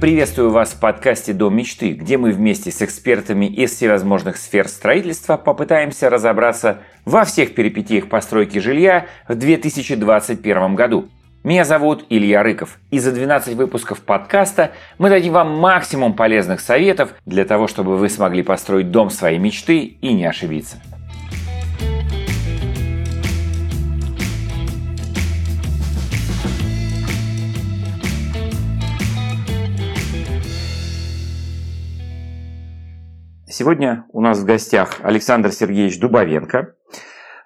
Приветствую вас в подкасте «Дом мечты», где мы вместе с экспертами из всевозможных сфер строительства попытаемся разобраться во всех перипетиях постройки жилья в 2021 году. Меня зовут Илья Рыков, и за 12 выпусков подкаста мы дадим вам максимум полезных советов для того, чтобы вы смогли построить дом своей мечты и не ошибиться. Сегодня у нас в гостях Александр Сергеевич Дубовенко,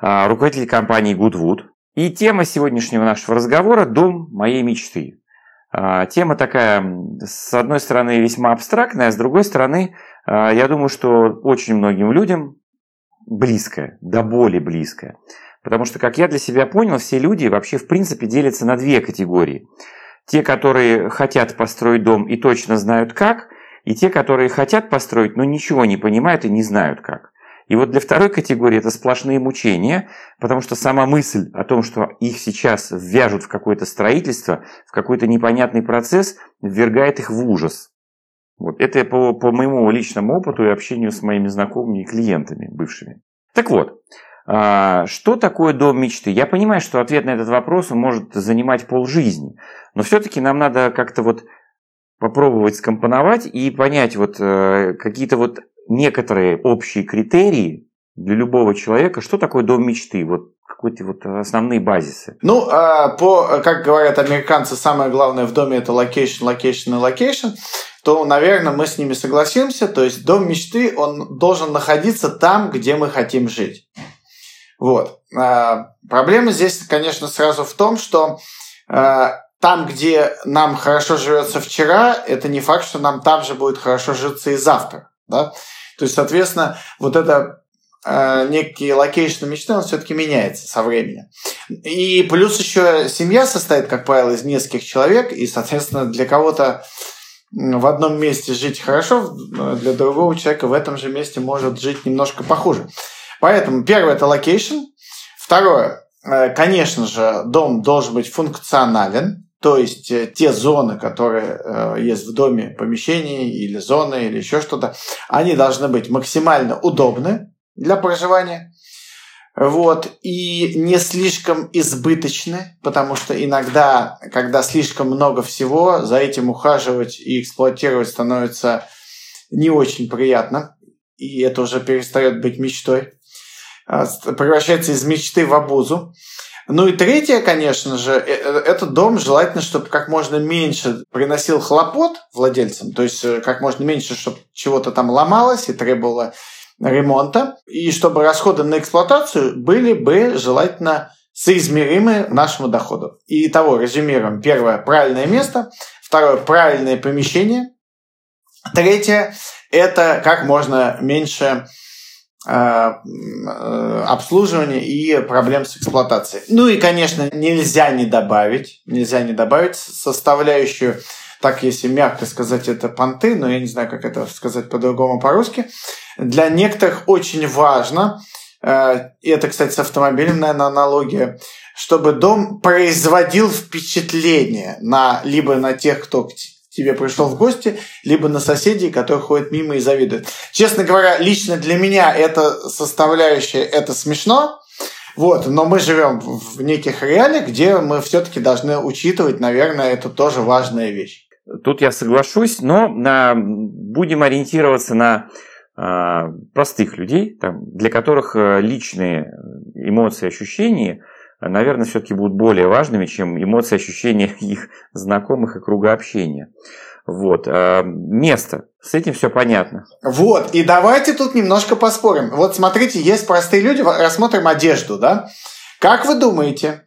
а, руководитель компании Goodwood. И тема сегодняшнего нашего разговора – «Дом моей мечты». А, тема такая, с одной стороны, весьма абстрактная, а с другой стороны, а, я думаю, что очень многим людям близкая, до боли близкая. Потому что, как я для себя понял, все люди вообще в принципе делятся на две категории. Те, которые хотят построить дом и точно знают как, и те, которые хотят построить, но ничего не понимают и не знают как. И вот для второй категории это сплошные мучения, потому что сама мысль о том, что их сейчас ввяжут в какое-то строительство, в какой-то непонятный процесс, ввергает их в ужас. Вот. Это по, по моему личному опыту и общению с моими знакомыми и клиентами бывшими. Так вот, а, что такое дом мечты? Я понимаю, что ответ на этот вопрос может занимать полжизни, но все-таки нам надо как-то вот попробовать скомпоновать и понять вот э, какие-то вот некоторые общие критерии для любого человека, что такое дом мечты, вот какие-то вот основные базисы. Ну, а, по, как говорят американцы, самое главное в доме это location, location и location, то, наверное, мы с ними согласимся. То есть дом мечты, он должен находиться там, где мы хотим жить. Вот. А, проблема здесь, конечно, сразу в том, что а, там, где нам хорошо живется вчера, это не факт, что нам там же будет хорошо житься и завтра. Да? То есть, соответственно, вот это э, некий location мечты, он все-таки меняется со временем. И плюс еще семья состоит, как правило, из нескольких человек, и, соответственно, для кого-то в одном месте жить хорошо, для другого человека в этом же месте может жить немножко похуже. Поэтому первое – это location. Второе, э, конечно же, дом должен быть функционален. То есть э, те зоны, которые э, есть в доме, помещении или зоны или еще что-то, они должны быть максимально удобны для проживания. Вот, и не слишком избыточны, потому что иногда, когда слишком много всего, за этим ухаживать и эксплуатировать становится не очень приятно, и это уже перестает быть мечтой, а, превращается из мечты в обузу. Ну и третье, конечно же, э, э, этот дом желательно, чтобы как можно меньше приносил хлопот владельцам, то есть э, как можно меньше, чтобы чего-то там ломалось и требовало ремонта, и чтобы расходы на эксплуатацию были бы желательно соизмеримы нашему доходу. И того резюмируем. Первое – правильное место. Второе – правильное помещение. Третье – это как можно меньше обслуживания и проблем с эксплуатацией. Ну и, конечно, нельзя не добавить, нельзя не добавить составляющую, так если мягко сказать, это понты, но я не знаю, как это сказать по-другому по-русски. Для некоторых очень важно, э, и это, кстати, с автомобилем, наверное, аналогия, чтобы дом производил впечатление на, либо на тех, кто тебе пришел в гости, либо на соседей, которые ходят мимо и завидуют. Честно говоря, лично для меня это составляющая, это смешно, вот, но мы живем в неких реалиях, где мы все-таки должны учитывать, наверное, это тоже важная вещь. Тут я соглашусь, но на, будем ориентироваться на э, простых людей, там, для которых э, личные эмоции, ощущения – наверное, все-таки будут более важными, чем эмоции, ощущения их знакомых и круга общения. Вот. А, место. С этим все понятно. Вот. И давайте тут немножко поспорим. Вот смотрите, есть простые люди, рассмотрим одежду, да? Как вы думаете,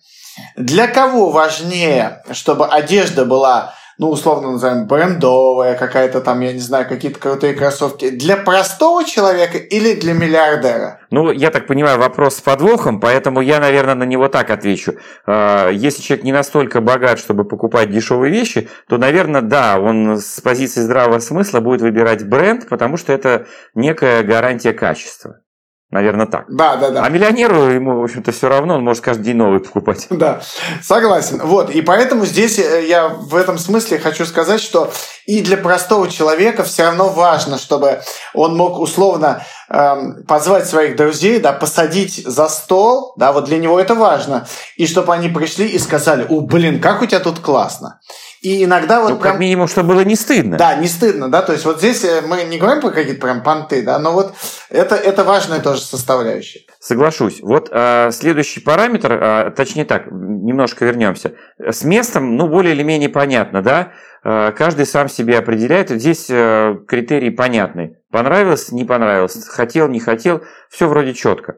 для кого важнее, чтобы одежда была ну, условно назовем, брендовая какая-то там, я не знаю, какие-то крутые кроссовки, для простого человека или для миллиардера? Ну, я так понимаю, вопрос с подвохом, поэтому я, наверное, на него так отвечу. А, если человек не настолько богат, чтобы покупать дешевые вещи, то, наверное, да, он с позиции здравого смысла будет выбирать бренд, потому что это некая гарантия качества. Наверное, так. Да, да, да. А миллионеру ему, в общем-то, все равно, он может каждый день новый покупать. Да, согласен. Вот, и поэтому здесь э, я в этом смысле хочу сказать, что и для простого человека все равно важно, чтобы он мог условно эм, позвать своих друзей, да, посадить за стол, да, вот для него это важно, и чтобы они пришли и сказали, о, блин, как у тебя тут классно. И иногда вот ну, прям... как минимум, чтобы было не стыдно. Да, не стыдно, да, то есть вот здесь э, мы не говорим про какие-то прям понты, да, но вот это, это важная тоже составляющая. Соглашусь. Вот э, следующий параметр, э, точнее так, немножко вернемся. С местом, ну, более или менее понятно, да, э, каждый сам себе определяет, здесь э, критерии понятны. Понравилось, не понравилось, хотел, не хотел, все вроде четко.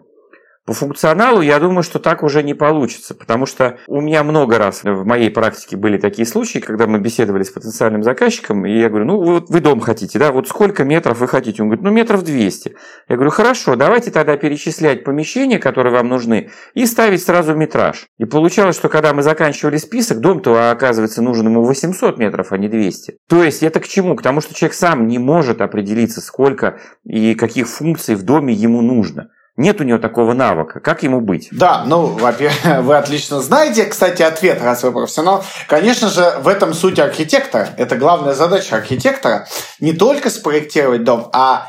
По функционалу я думаю, что так уже не получится, потому что у меня много раз в моей практике были такие случаи, когда мы беседовали с потенциальным заказчиком, и я говорю, ну вот вы дом хотите, да, вот сколько метров вы хотите? Он говорит, ну метров 200. Я говорю, хорошо, давайте тогда перечислять помещения, которые вам нужны, и ставить сразу метраж. И получалось, что когда мы заканчивали список, дом-то оказывается нужен ему 800 метров, а не 200. То есть это к чему? К тому, что человек сам не может определиться, сколько и каких функций в доме ему нужно. Нет у него такого навыка. Как ему быть? Да, ну, во-первых, вы отлично знаете, кстати, ответ, раз вы профессионал. Конечно же, в этом суть архитектора. Это главная задача архитектора. Не только спроектировать дом, а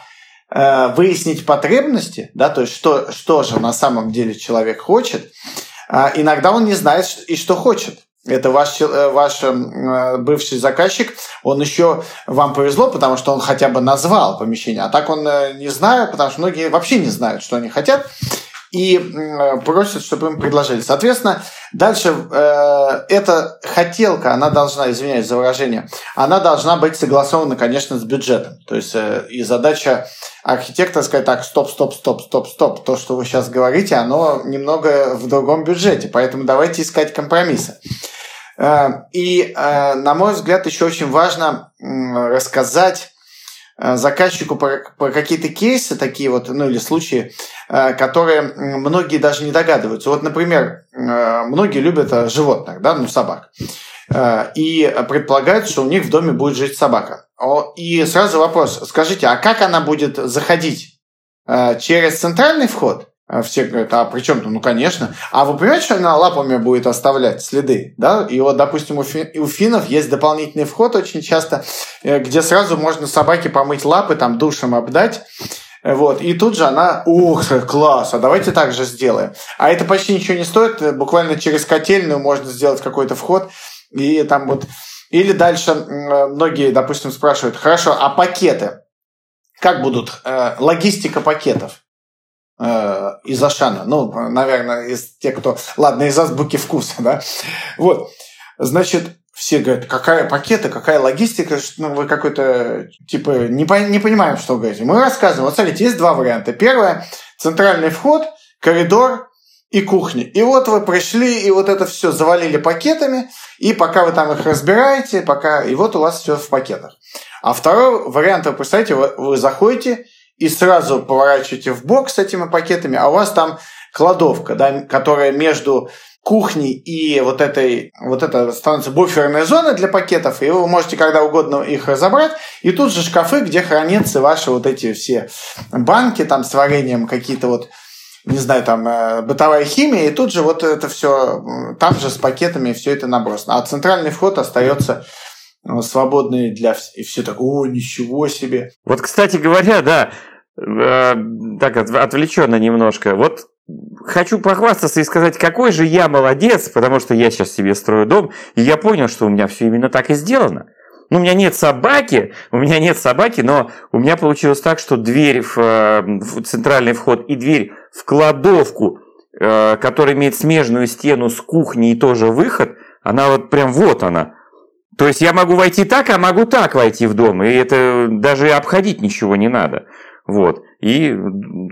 э, выяснить потребности, да, то есть что, что же на самом деле человек хочет. А иногда он не знает и что хочет это ваш, э, ваш э, бывший заказчик, он еще вам повезло, потому что он хотя бы назвал помещение, а так он э, не знает, потому что многие вообще не знают, что они хотят, и просят, чтобы им предложили. Соответственно, дальше э, эта хотелка, она должна, извиняюсь за выражение, она должна быть согласована, конечно, с бюджетом. То есть э, и задача архитектора сказать, так, стоп, стоп, стоп, стоп, стоп, то, что вы сейчас говорите, оно немного в другом бюджете, поэтому давайте искать компромиссы. Э, и, э, на мой взгляд, еще очень важно рассказать э, заказчику про, про какие-то кейсы такие вот, ну или случаи, которые многие даже не догадываются. Вот, например, многие любят животных, да, ну собак, и предполагают, что у них в доме будет жить собака. И сразу вопрос, скажите, а как она будет заходить? Через центральный вход все говорят, а при чем то Ну, конечно. А вы понимаете, что она лапами будет оставлять следы? Да? И вот, допустим, у, фи- у финнов есть дополнительный вход очень часто, э, где сразу можно собаке помыть лапы, там душем обдать. Вот. И тут же она, ух, класс, а давайте так же сделаем. А это почти ничего не стоит, буквально через котельную можно сделать какой-то вход, и там вот... Или дальше многие, допустим, спрашивают, хорошо, а пакеты? Как будут? Э, логистика пакетов э, из Ашана. Ну, наверное, из тех, кто... Ладно, из азбуки вкуса, да? Вот. Значит, все говорят, какая пакеты, какая логистика, ну, вы какой-то, типа, не, по, не понимаем, что говорите. Мы рассказываем, вот смотрите, есть два варианта. Первое, центральный вход, коридор и кухня. И вот вы пришли, и вот это все завалили пакетами, и пока вы там их разбираете, пока, и вот у вас все в пакетах. А второй вариант, вы представляете, вы, вы заходите, и сразу поворачиваете в бок с этими пакетами, а у вас там кладовка, да, которая между кухней и вот этой, вот это становится буферная зона для пакетов, и вы можете когда угодно их разобрать, и тут же шкафы, где хранятся ваши вот эти все банки там с вареньем, какие-то вот не знаю, там, э, бытовая химия, и тут же вот это все, там же с пакетами все это набросано. А центральный вход остается э, свободный для. И все так, о, ничего себе. Вот, кстати говоря, да, так отвлеченно немножко. Вот хочу похвастаться и сказать, какой же я молодец, потому что я сейчас себе строю дом, и я понял, что у меня все именно так и сделано. Ну, у меня нет собаки, у меня нет собаки, но у меня получилось так, что дверь в, э, в центральный вход и дверь в кладовку, э, которая имеет смежную стену с кухней и тоже выход, она вот прям вот она. То есть я могу войти так, а могу так войти в дом, и это даже обходить ничего не надо. Вот. И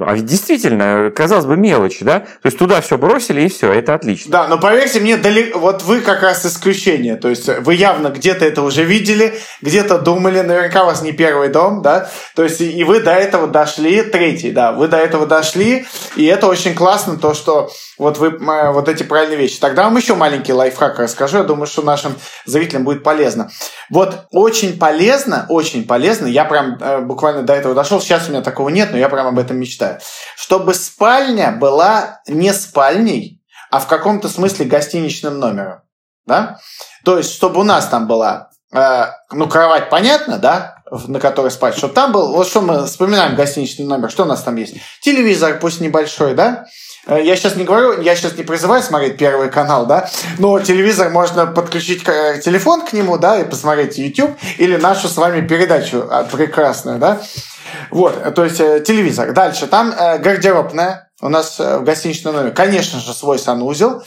а действительно, казалось бы, мелочь, да? То есть туда все бросили и все, это отлично. Да, но поверьте мне, далеко, вот вы как раз исключение. То есть вы явно где-то это уже видели, где-то думали, наверняка у вас не первый дом, да? То есть и вы до этого дошли, третий, да, вы до этого дошли, и это очень классно, то, что вот вы вот эти правильные вещи. Тогда вам еще маленький лайфхак расскажу, я думаю, что нашим зрителям будет полезно. Вот очень полезно, очень полезно, я прям э, буквально до этого дошел, сейчас у меня такого нет, но я прям об этом мечтаю. Чтобы спальня была не спальней, а в каком-то смысле гостиничным номером. Да? То есть, чтобы у нас там была, э, ну, кровать, понятно, да, на которой спать, чтобы там был, вот что мы вспоминаем гостиничный номер, что у нас там есть? Телевизор, пусть небольшой, да, я сейчас не говорю, я сейчас не призываю смотреть Первый канал, да, но телевизор можно подключить э, телефон к нему, да, и посмотреть YouTube или нашу с вами передачу а, прекрасную, да. Вот, то есть э, телевизор. Дальше, там гардеробная у нас в гостиничном номере, конечно же, свой санузел.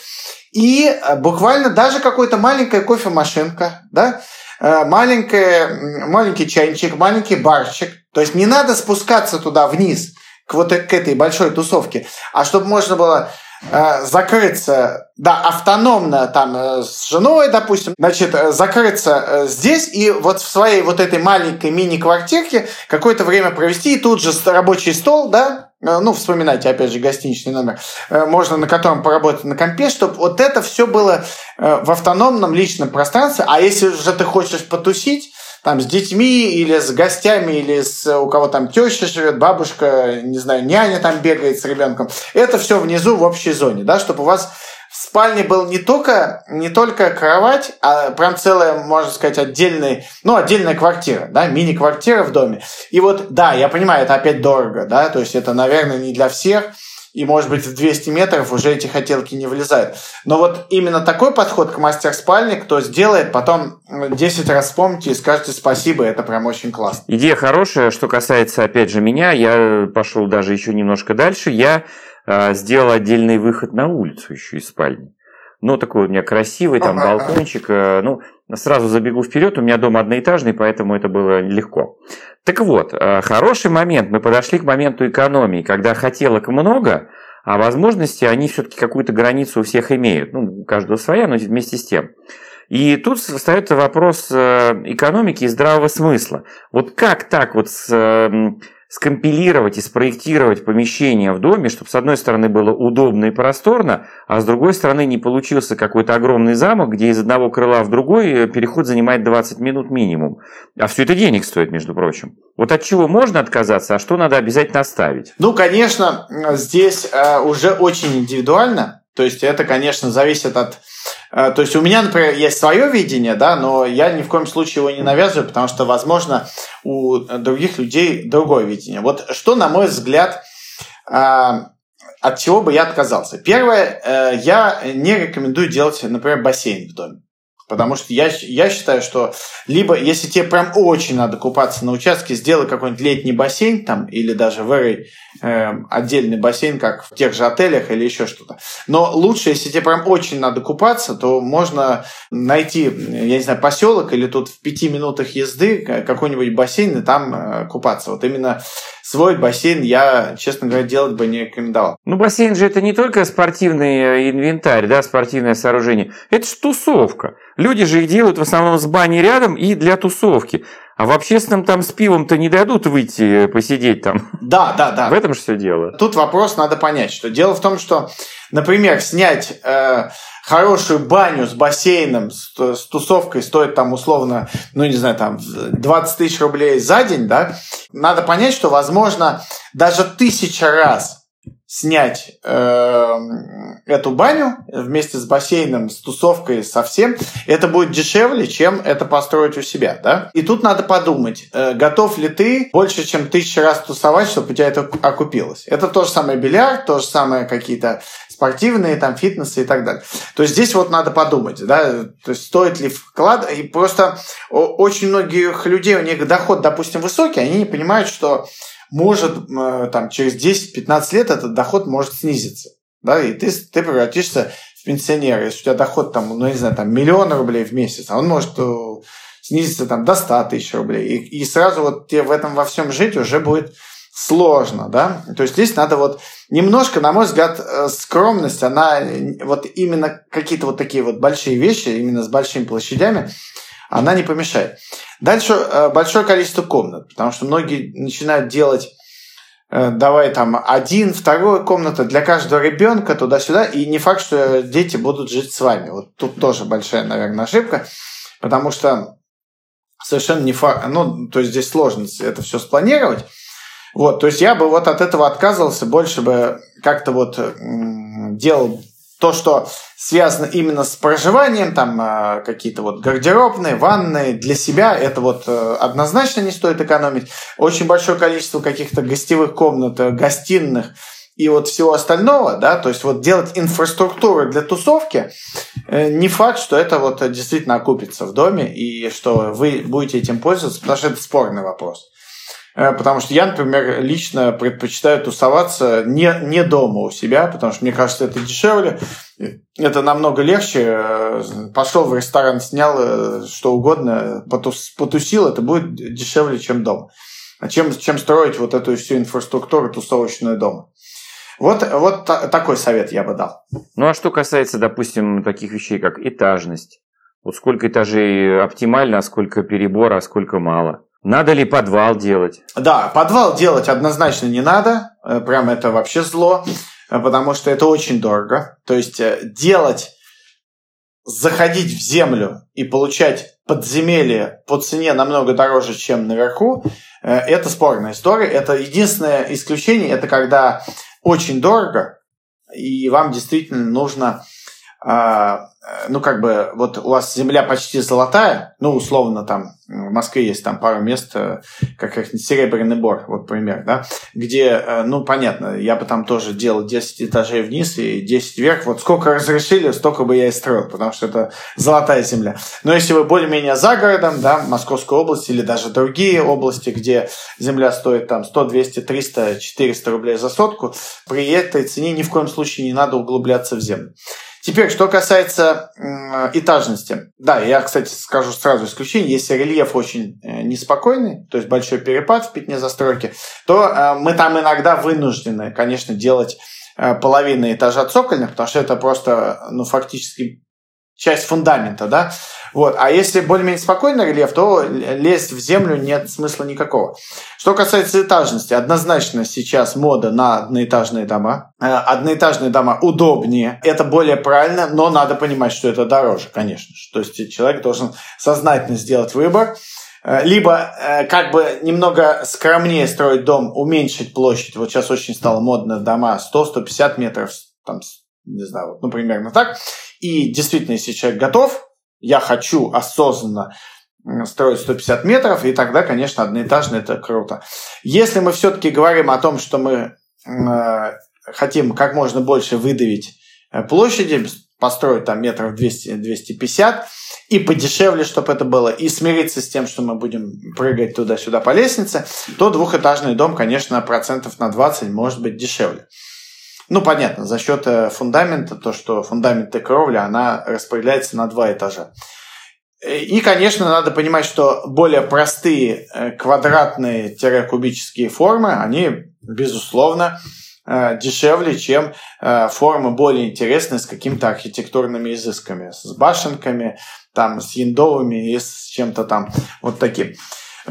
И буквально даже какая-то маленькая кофемашинка, да, маленькая, маленький чайничек, маленький барчик. То есть не надо спускаться туда вниз к вот к этой большой тусовке, а чтобы можно было э, закрыться, да, автономно там э, с женой, допустим, значит, э, закрыться э, здесь и вот в своей вот этой маленькой мини-квартирке какое-то время провести, и тут же рабочий стол, да, э, ну, вспоминайте, опять же, гостиничный номер, можно на котором поработать на компе, чтобы вот это все было в автономном личном пространстве, а если уже ты хочешь потусить, там с детьми или с гостями, или с, у кого там теща живет, бабушка, не знаю, няня там бегает с ребенком. Это все внизу в общей зоне, да, чтобы у вас в спальне был не только, не только кровать, а прям целая, можно сказать, отдельная, ну, отдельная квартира, да, мини-квартира в доме. И вот, да, я понимаю, это опять дорого, да, то есть это, наверное, не для всех, и, может быть, в 200 метров уже эти хотелки не влезают. Но вот именно такой подход к мастер-спальне, кто сделает, потом 10 раз вспомните и скажете спасибо, это прям очень классно. Идея хорошая, что касается, опять же, меня, я пошел даже еще немножко дальше, я э, сделал отдельный выход на улицу еще из спальни. Ну, такой у меня красивый, там, балкончик. Э, ну, сразу забегу вперед, у меня дом одноэтажный, поэтому это было легко. Так вот, э, хороший момент. Мы подошли к моменту экономии, когда хотелок много, а возможности, они все-таки какую-то границу у всех имеют. Ну, у каждого своя, но вместе с тем. И тут встает вопрос э, экономики и здравого смысла. Вот как так вот с скомпилировать и спроектировать помещение в доме, чтобы с одной стороны было удобно и просторно, а с другой стороны не получился какой-то огромный замок, где из одного крыла в другой э, переход занимает 20 минут минимум. А все это денег стоит, между прочим. Вот от чего можно отказаться, а что надо обязательно оставить? Ну, конечно, здесь э, уже очень индивидуально. То есть это, конечно, зависит от Э, то есть у меня, например, есть свое видение, да, но я ни в коем случае его не навязываю, потому что, возможно, у других людей другое видение. Вот что, на мой взгляд, э, от чего бы я отказался? Первое, э, я не рекомендую делать, например, бассейн в доме. Потому что я, я считаю, что либо, если тебе прям очень надо купаться на участке, сделай какой-нибудь летний бассейн там, или даже вырой э, отдельный бассейн, как в тех же отелях или еще что-то. Но лучше, если тебе прям очень надо купаться, то можно найти, я не знаю, поселок или тут в пяти минутах езды какой-нибудь бассейн и там э, купаться. Вот именно свой бассейн я, честно говоря, делать бы не рекомендовал. Ну, бассейн же это не только спортивный э, инвентарь, да, спортивное сооружение. Это же тусовка. Люди же их делают в основном с баней рядом и для тусовки. А в общественном там с пивом-то не дадут выйти э, посидеть там. Да, да, да. В этом же все дело. Тут вопрос надо понять, что дело в том, что, например, снять э, хорошую баню с бассейном, с, с тусовкой стоит там условно, ну не знаю, там 20 тысяч рублей за день, да, надо понять, что возможно даже тысяча раз снять э, эту баню вместе с бассейном, с тусовкой, со всем, это будет дешевле, чем это построить у себя, да? И тут надо подумать, э, готов ли ты больше, чем тысячу раз тусовать, чтобы у тебя это окупилось. Это то же самое бильярд, то же самое какие-то спортивные, там, фитнесы и так далее. То есть здесь вот надо подумать, да, то есть стоит ли вклад, и просто очень многих людей, у них доход, допустим, высокий, они не понимают, что может э, там, через 10-15 лет этот доход может снизиться. Да, и ты, ты превратишься в пенсионера. Если у тебя доход там, ну, не знаю, там, миллион рублей в месяц, а он может э, снизиться там до 100 тысяч рублей. И, и сразу вот тебе в этом во всем жить уже будет сложно, да. То есть здесь надо вот немножко, на мой взгляд, э, скромность, она вот именно какие-то вот такие вот большие вещи, именно с большими площадями, она не помешает. Дальше э, большое количество комнат, потому что многие начинают делать э, давай там один, второй комната для каждого ребенка туда-сюда, и не факт, что дети будут жить с вами. Вот тут тоже большая, наверное, ошибка, потому что совершенно не факт, ну, то есть здесь сложно это все спланировать. Вот, то есть я бы вот от этого отказывался, больше бы как-то вот делал то, что связано именно с проживанием, там а, какие-то вот гардеробные, ванные, для себя это вот э, однозначно не стоит экономить. Очень большое количество каких-то гостевых комнат, э, гостиных и вот всего остального, да, то есть вот делать инфраструктуру для тусовки, э, не факт, что это вот действительно окупится в доме и что вы будете этим пользоваться, потому что это спорный вопрос. Э, потому что я, например, лично предпочитаю тусоваться не, не дома у себя, потому что мне кажется, это дешевле, это намного легче. Э, Пошел в ресторан, снял э, что угодно, потус, потусил, это будет дешевле, чем дома. А чем, чем строить вот эту всю инфраструктуру тусовочную дома. Вот, вот такой совет я бы дал. Ну а что касается, допустим, таких вещей, как этажность. Вот сколько этажей оптимально, а сколько перебора, а сколько мало. Надо ли подвал делать? Да, подвал делать однозначно не надо. Э, прям это вообще зло, э, потому что это очень дорого. То есть э, делать, заходить в землю и получать подземелье по цене намного дороже, чем наверху, это спорная история. Это единственное исключение, это когда очень дорого, и вам действительно нужно а, ну, как бы, вот у вас земля почти золотая, ну, условно, там, в Москве есть там пару мест, э, как серебряный бор, вот пример, да, где, э, ну, понятно, я бы там тоже делал 10 этажей вниз и 10 вверх, вот сколько разрешили, столько бы я и строил, потому что это золотая земля. Но если вы более-менее за городом, да, Московской области или даже другие области, где земля стоит там 100, 200, 300, 400 рублей за сотку, при этой цене ни в коем случае не надо углубляться в землю. Теперь, что касается этажности. Да, я, кстати, скажу сразу исключение. Если рельеф очень э, неспокойный, то есть большой перепад в пятне застройки, то э, мы там иногда вынуждены, конечно, делать э, половину этажа цокольных, потому что это просто, ну, фактически часть фундамента, да. Вот. А если более-менее спокойный рельеф, то лезть в землю нет смысла никакого. Что касается этажности, однозначно сейчас мода на одноэтажные дома. Э, одноэтажные дома удобнее, это более правильно, но надо понимать, что это дороже, конечно. То есть человек должен сознательно сделать выбор. Э, либо э, как бы немного скромнее строить дом, уменьшить площадь. Вот сейчас очень стало модно дома 100-150 метров, там, не знаю, вот, ну, примерно так. И действительно, если человек готов, я хочу осознанно строить 150 метров, и тогда, конечно, одноэтажный это круто. Если мы все-таки говорим о том, что мы э, хотим как можно больше выдавить э, площади, построить там метров 200-250, и подешевле, чтобы это было, и смириться с тем, что мы будем прыгать туда-сюда по лестнице, то двухэтажный дом, конечно, процентов на 20 может быть дешевле. Ну, понятно, за счет э, фундамента, то, что фундамент и кровля, она распределяется на два этажа. И, конечно, надо понимать, что более простые э, квадратные-кубические формы, они, безусловно, э, дешевле, чем формы более интересные с какими-то архитектурными изысками, с башенками, там, с яндовыми и с чем-то там вот таким.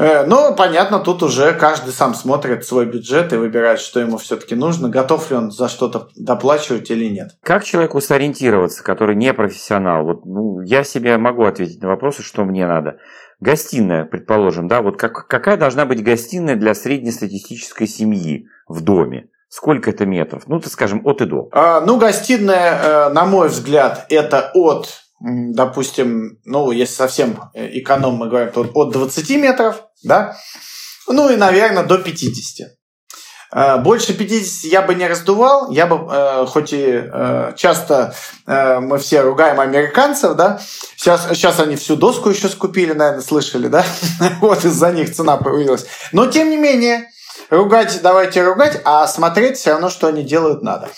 Э, но, понятно, тут уже каждый сам смотрит свой бюджет и выбирает, что ему все-таки нужно, готов ли он за что-то доплачивать или нет. Как человеку сориентироваться, который не профессионал? Вот, ну, я себе могу ответить на вопросы, что мне надо. Гостиная, предположим, да, вот как, какая должна быть гостиная для среднестатистической семьи в доме? Сколько это метров? Ну, так скажем, от и до. А, ну, гостиная, э, на мой взгляд, это от допустим, ну, если совсем э, эконом мы говорим, то от 20 метров, да, ну и, наверное, до 50. Э, больше 50 я бы не раздувал, я бы, э, хоть и часто мы все ругаем американцев, да, сейчас, сейчас они всю доску еще скупили, наверное, слышали, да, вот из-за них цена появилась. Но, тем не менее, ругать давайте ругать, а смотреть все равно, что они делают, надо.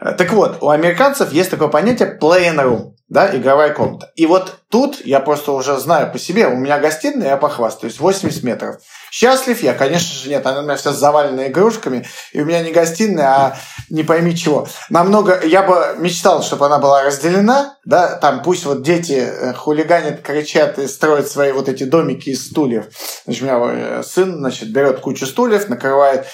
Так вот, у американцев есть такое понятие playing room да, игровая комната. И вот тут я просто уже знаю по себе, у меня гостиная, я похвастаюсь, 80 метров. Счастлив я, конечно же, нет, она у меня вся завалена игрушками, и у меня не гостиная, а не пойми чего. Намного, я бы мечтал, чтобы она была разделена, да, там пусть вот дети э, хулиганят, кричат и строят свои вот эти домики из стульев. Значит, у меня э, сын, значит, берет кучу стульев, накрывает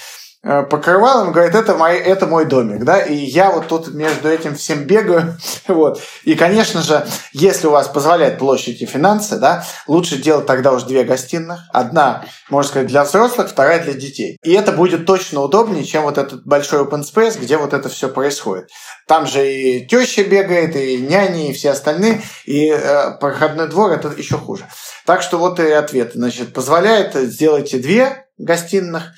покрывалом, говорит, это мой, это мой домик, да, и я вот тут между этим всем бегаю, вот. И, конечно же, если у вас позволяет площадь и финансы, да, лучше делать тогда уже две гостиных. Одна, можно сказать, для взрослых, вторая для детей. И это будет точно удобнее, чем вот этот большой open space, где вот это все происходит. Там же и теща бегает, и няни, и все остальные, и э, проходной двор это еще хуже. Так что вот и ответ. Значит, позволяет, сделайте две гостиных,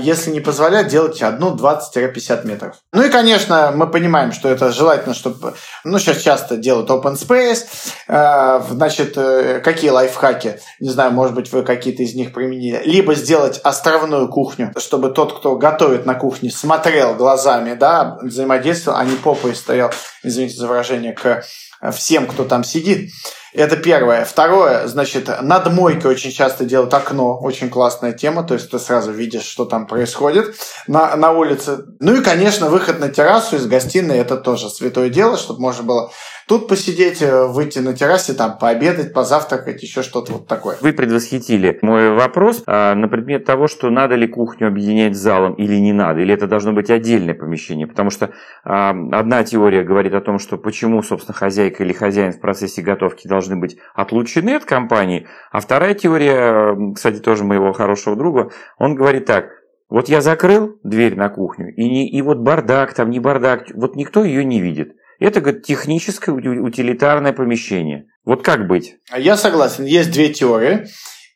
если не позволяет, делайте одну 20-50 метров. Ну и, конечно, мы понимаем, что это желательно, чтобы... Ну, сейчас часто делают open space. А, значит, э, какие лайфхаки? Не знаю, может быть, вы какие-то из них применили. Либо сделать островную кухню, чтобы тот, кто готовит на кухне, смотрел глазами, да, взаимодействовал, а не попой стоял, извините за выражение, к всем, кто там сидит. Это первое. Второе, значит, над мойкой очень часто делают окно. Очень классная тема. То есть ты сразу видишь, что там происходит на, на улице. Ну и, конечно, выход на террасу из гостиной. Это тоже святое дело, чтобы можно было Тут посидеть, э, выйти на террасе, там пообедать, позавтракать, еще что-то вот такое. Вы предвосхитили мой вопрос а, на предмет того, что надо ли кухню объединять с залом или не надо, или это должно быть отдельное помещение, потому что а, одна теория говорит о том, что почему, собственно, хозяйка или хозяин в процессе готовки должны быть отлучены от компании, а вторая теория, кстати, тоже моего хорошего друга, он говорит так, вот я закрыл дверь на кухню, и, не, и вот бардак там, не бардак, вот никто ее не видит. Это, говорит, техническое утилитарное помещение. Вот как быть? Я согласен. Есть две теории.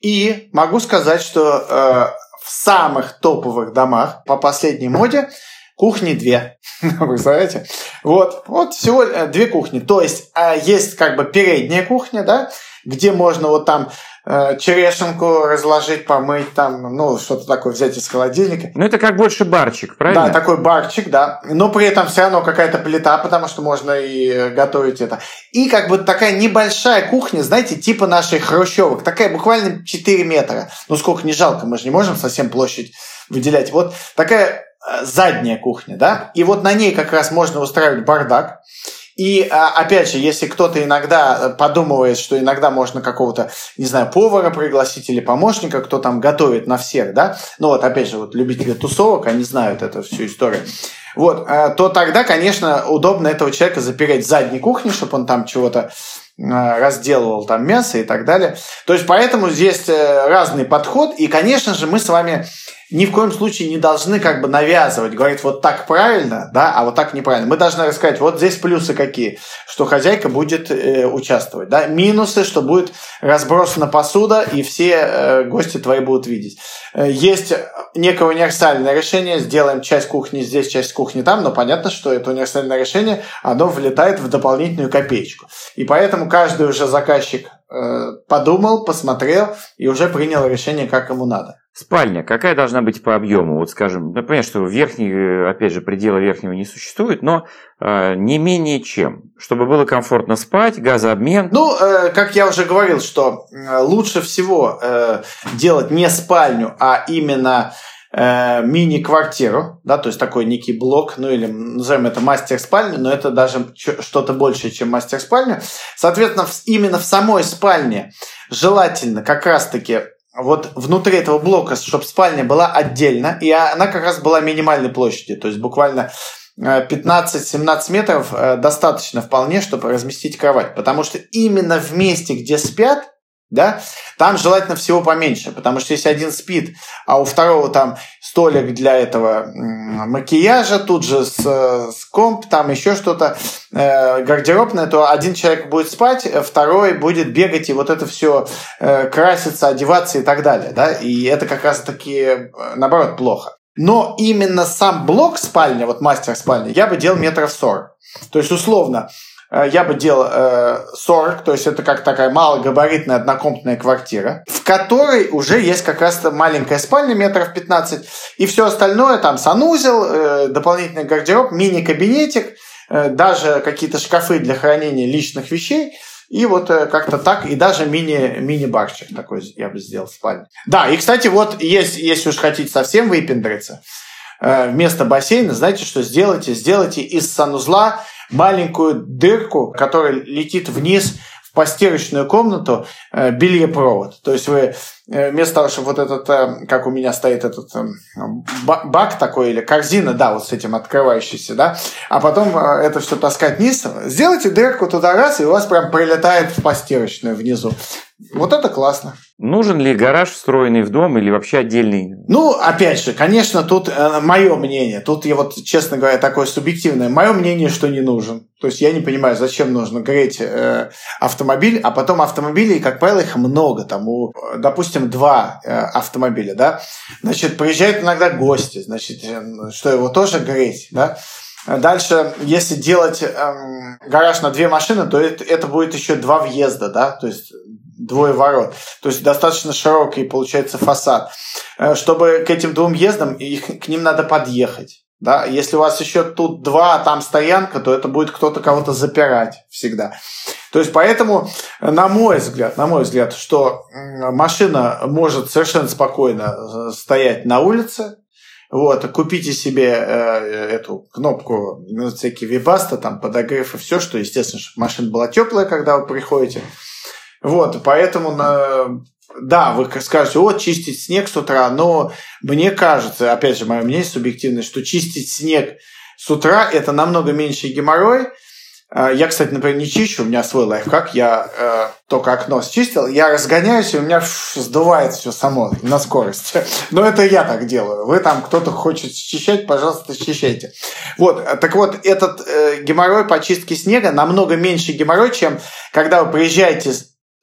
И могу сказать, что э, в самых топовых домах по последней моде кухни две. Вы Представляете? Вот, вот всего э, две кухни. То есть э, есть как бы передняя кухня, да, где можно вот там Э, черешенку разложить, помыть, там, ну, что-то такое взять из холодильника. Ну, это как больше барчик, правильно? Да, такой барчик, да. Но при этом все равно какая-то плита, потому что можно и готовить это. И как бы такая небольшая кухня, знаете, типа нашей хрущевок. Такая буквально 4 метра. Ну, сколько не жалко, мы же не можем совсем площадь выделять. Вот такая э, задняя кухня, да, и вот на ней как раз можно устраивать бардак. И а, опять же, если кто-то иногда э, подумывает, что иногда можно какого-то, не знаю, повара пригласить или помощника, кто там готовит на всех, да, ну вот опять же, вот любители тусовок, они знают эту всю историю, вот, э, то тогда, конечно, удобно этого человека запереть в задней кухне, чтобы он там чего-то э, разделывал там мясо и так далее. То есть поэтому здесь разный подход. И, конечно же, мы с вами ни в коем случае не должны как бы навязывать, говорить вот так правильно, да, а вот так неправильно. Мы должны рассказать, вот здесь плюсы какие, что хозяйка будет э, участвовать, да, минусы, что будет разбросана посуда и все э, гости твои будут видеть. Э, есть некое универсальное решение, сделаем часть кухни здесь, часть кухни там, но понятно, что это универсальное решение, оно влетает в дополнительную копеечку. И поэтому каждый уже заказчик э, подумал, посмотрел и уже принял решение, как ему надо. Спальня какая должна быть по объему? Вот скажем, ну, понятно, что верхний, э, опять же, предела верхнего не существует, но э, не менее чем, чтобы было комфортно спать, газообмен. Ну, э, как я уже говорил, что э, лучше всего э, делать не спальню, а именно э, мини-квартиру, да, то есть такой некий блок, ну или назовем это мастер-спальню, но это даже что-то большее, чем мастер-спальня. Соответственно, именно в самой спальне желательно как раз-таки вот внутри этого блока, чтобы спальня была отдельно, и она как раз была минимальной площади, то есть буквально 15-17 э, метров э, достаточно вполне, чтобы разместить кровать. Потому что именно в месте, где спят, да, там желательно всего поменьше, потому что если один спит, а у второго там столик для этого макияжа, тут же с, с комп, там еще что-то э, гардеробное, то один человек будет спать, второй будет бегать и вот это все э, краситься, одеваться и так далее, да, и это как раз таки, э, наоборот, плохо. Но именно сам блок спальня, вот мастер спальни, я бы делал метров 40. То есть, условно, Э, я бы делал э, 40, то есть это как такая малогабаритная однокомнатная квартира, в которой уже есть как раз маленькая спальня метров 15, и все остальное, там санузел, э, дополнительный гардероб, мини-кабинетик, э, даже какие-то шкафы для хранения личных вещей, и вот э, как-то так, и даже мини, мини-барчик такой я бы сделал в спальне. Да, и, кстати, вот есть, если уж хотите совсем выпендриться, э, вместо бассейна, знаете, что сделайте? Сделайте из санузла маленькую дырку, которая летит вниз в постирочную комнату э, бельепровод. То есть вы вместо того, чтобы вот этот, э, как у меня стоит этот бак такой или корзина, да, вот с этим открывающийся, да, а потом это все таскать вниз, сделайте дырку туда раз, и у вас прям прилетает в постирочную внизу. Вот это классно. Нужен ли гараж встроенный в дом или вообще отдельный? Ну, опять же, конечно, тут э, мое мнение. Тут я вот, честно говоря, такое субъективное. Мое мнение, что не нужен. То есть я не понимаю, зачем нужно греть э, автомобиль, а потом автомобилей, как правило, их много. Там, у, допустим, два э, автомобиля, да. Значит, приезжают иногда гости, значит, э, что его тоже греть, да. Дальше, если делать эм, гараж на две машины, то это, это будет еще два въезда, да, то есть двое ворот. То есть достаточно широкий получается фасад. Э, чтобы к этим двум въездам, их, к ним надо подъехать. Да? Если у вас еще тут два, а там стоянка, то это будет кто-то кого-то запирать всегда. То есть поэтому, на мой взгляд, на мой взгляд, что машина может совершенно спокойно э, стоять на улице, вот, купите себе э, эту кнопку на всякие вибаста, там подогрев и все, что, естественно, машина была теплая, когда вы приходите. Вот, поэтому, на... да, вы скажете, вот, чистить снег с утра, но мне кажется, опять же, мое мнение субъективное, что чистить снег с утра – это намного меньше геморрой, а, я, кстати, например, не чищу, у меня свой лайфхак, я э, только окно счистил, я разгоняюсь, и у меня сдувает все само на скорость. Но это я так делаю. Вы там, кто-то хочет счищать, пожалуйста, счищайте. Вот, так вот, этот э, геморрой по чистке снега намного меньше геморрой, чем когда вы приезжаете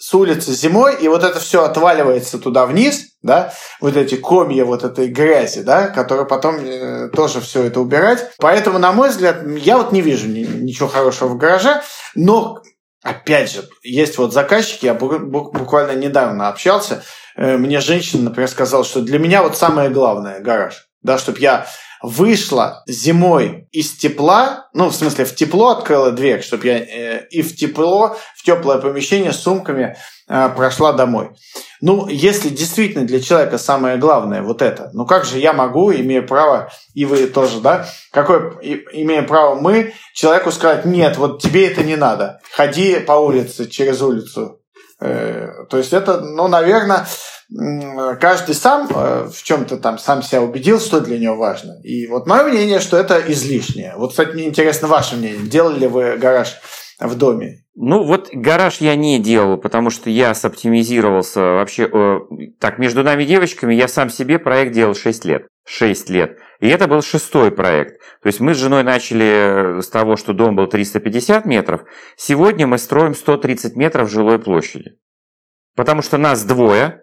с улицы зимой, и вот это все отваливается туда вниз, да, вот эти комья вот этой грязи, да, которые потом э, тоже все это убирать. Поэтому, на мой взгляд, я вот не вижу ни, ничего хорошего в гараже, но Опять же, есть вот заказчики, я буквально недавно общался, э, мне женщина, например, сказала, что для меня вот самое главное гараж, да, чтобы я вышла зимой из тепла, ну, в смысле, в тепло открыла дверь, чтобы я э, и в тепло, в теплое помещение с сумками э, прошла домой. Ну, если действительно для человека самое главное вот это, ну как же я могу, имея право, и вы тоже, да, какое имеем право мы человеку сказать, нет, вот тебе это не надо, ходи по улице, через улицу. Э, то есть это, ну, наверное, каждый сам э, в чем-то там сам себя убедил, что для него важно. И вот мое мнение, что это излишнее. Вот, кстати, мне интересно ваше мнение. Делали ли вы гараж в доме? Ну, вот гараж я не делал, потому что я соптимизировался вообще... Э, так, между нами девочками я сам себе проект делал 6 лет. 6 лет. И это был шестой проект. То есть мы с женой начали с того, что дом был 350 метров. Сегодня мы строим 130 метров жилой площади. Потому что нас двое, Э,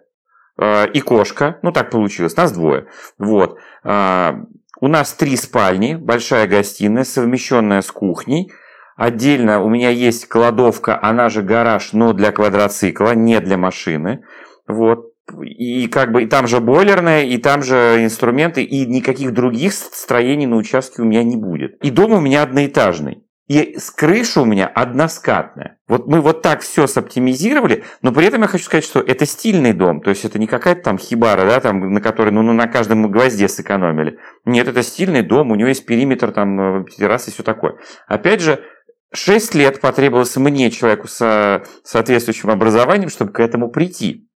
и кошка. Ну, так получилось, нас двое. Вот. Э, у нас три спальни, большая гостиная, совмещенная с кухней. Отдельно у меня есть кладовка, она же гараж, но для квадроцикла, не для машины. Вот. И как бы и там же бойлерная, и там же инструменты, и никаких других строений на участке у меня не будет. И дом у меня одноэтажный. И с крыши у меня односкатная. Вот мы вот так все соптимизировали, но при этом я хочу сказать, что это стильный дом. То есть это не какая-то там хибара, да, там, на которой ну, ну, на каждом гвозде сэкономили. Нет, это стильный дом, у него есть периметр, там, э, террасы и все такое. Опять же, 6 лет потребовалось мне, человеку с соответствующим образованием, чтобы к этому прийти.